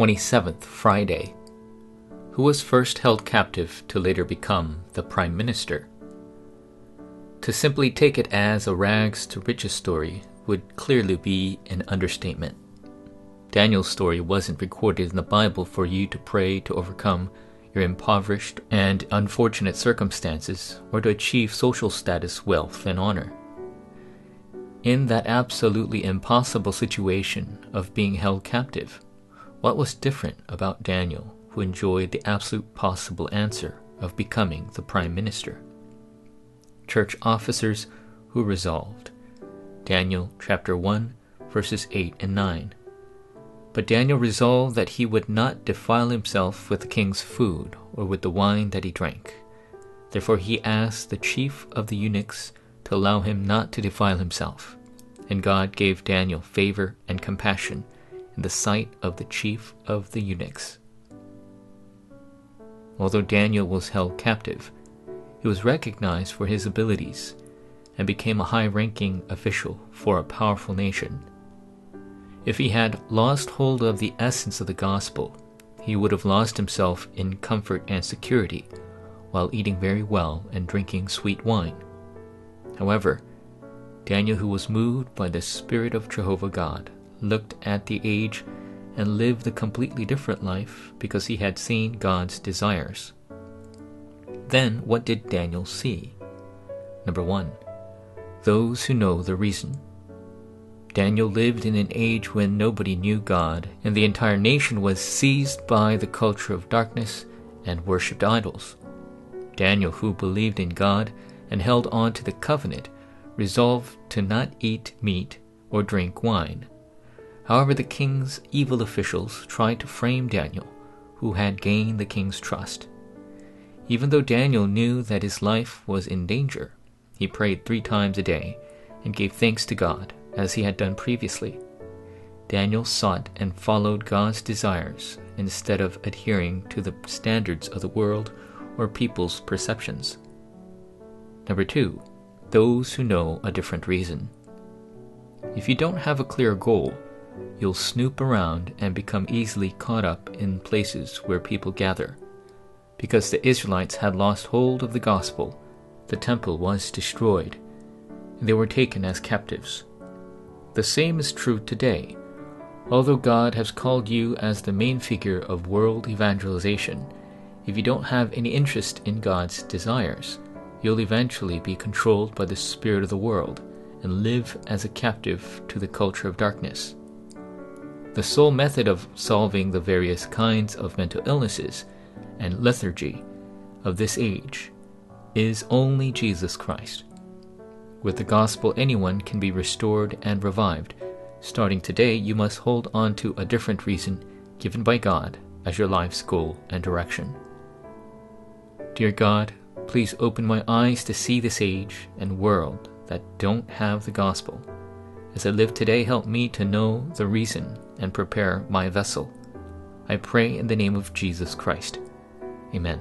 27th Friday. Who was first held captive to later become the Prime Minister? To simply take it as a rags to riches story would clearly be an understatement. Daniel's story wasn't recorded in the Bible for you to pray to overcome your impoverished and unfortunate circumstances or to achieve social status, wealth, and honor. In that absolutely impossible situation of being held captive, what was different about Daniel, who enjoyed the absolute possible answer of becoming the prime minister? Church officers who resolved. Daniel chapter 1 verses 8 and 9. But Daniel resolved that he would not defile himself with the king's food or with the wine that he drank. Therefore he asked the chief of the eunuchs to allow him not to defile himself. And God gave Daniel favor and compassion the sight of the chief of the eunuchs. Although Daniel was held captive, he was recognized for his abilities and became a high ranking official for a powerful nation. If he had lost hold of the essence of the gospel, he would have lost himself in comfort and security while eating very well and drinking sweet wine. However, Daniel, who was moved by the Spirit of Jehovah God, looked at the age and lived a completely different life because he had seen God's desires. Then, what did Daniel see? Number one, those who know the reason. Daniel lived in an age when nobody knew God, and the entire nation was seized by the culture of darkness and worshipped idols. Daniel, who believed in God and held on to the covenant, resolved to not eat meat or drink wine. However, the king's evil officials tried to frame Daniel, who had gained the king's trust. Even though Daniel knew that his life was in danger, he prayed three times a day and gave thanks to God as he had done previously. Daniel sought and followed God's desires instead of adhering to the standards of the world or people's perceptions. Number two, those who know a different reason. If you don't have a clear goal, you'll snoop around and become easily caught up in places where people gather. Because the Israelites had lost hold of the gospel, the temple was destroyed, they were taken as captives. The same is true today. Although God has called you as the main figure of world evangelization, if you don't have any interest in God's desires, you'll eventually be controlled by the spirit of the world and live as a captive to the culture of darkness. The sole method of solving the various kinds of mental illnesses and lethargy of this age is only Jesus Christ. With the gospel, anyone can be restored and revived. Starting today, you must hold on to a different reason given by God as your life's goal and direction. Dear God, please open my eyes to see this age and world that don't have the gospel. As I live today, help me to know the reason and prepare my vessel. I pray in the name of Jesus Christ. Amen.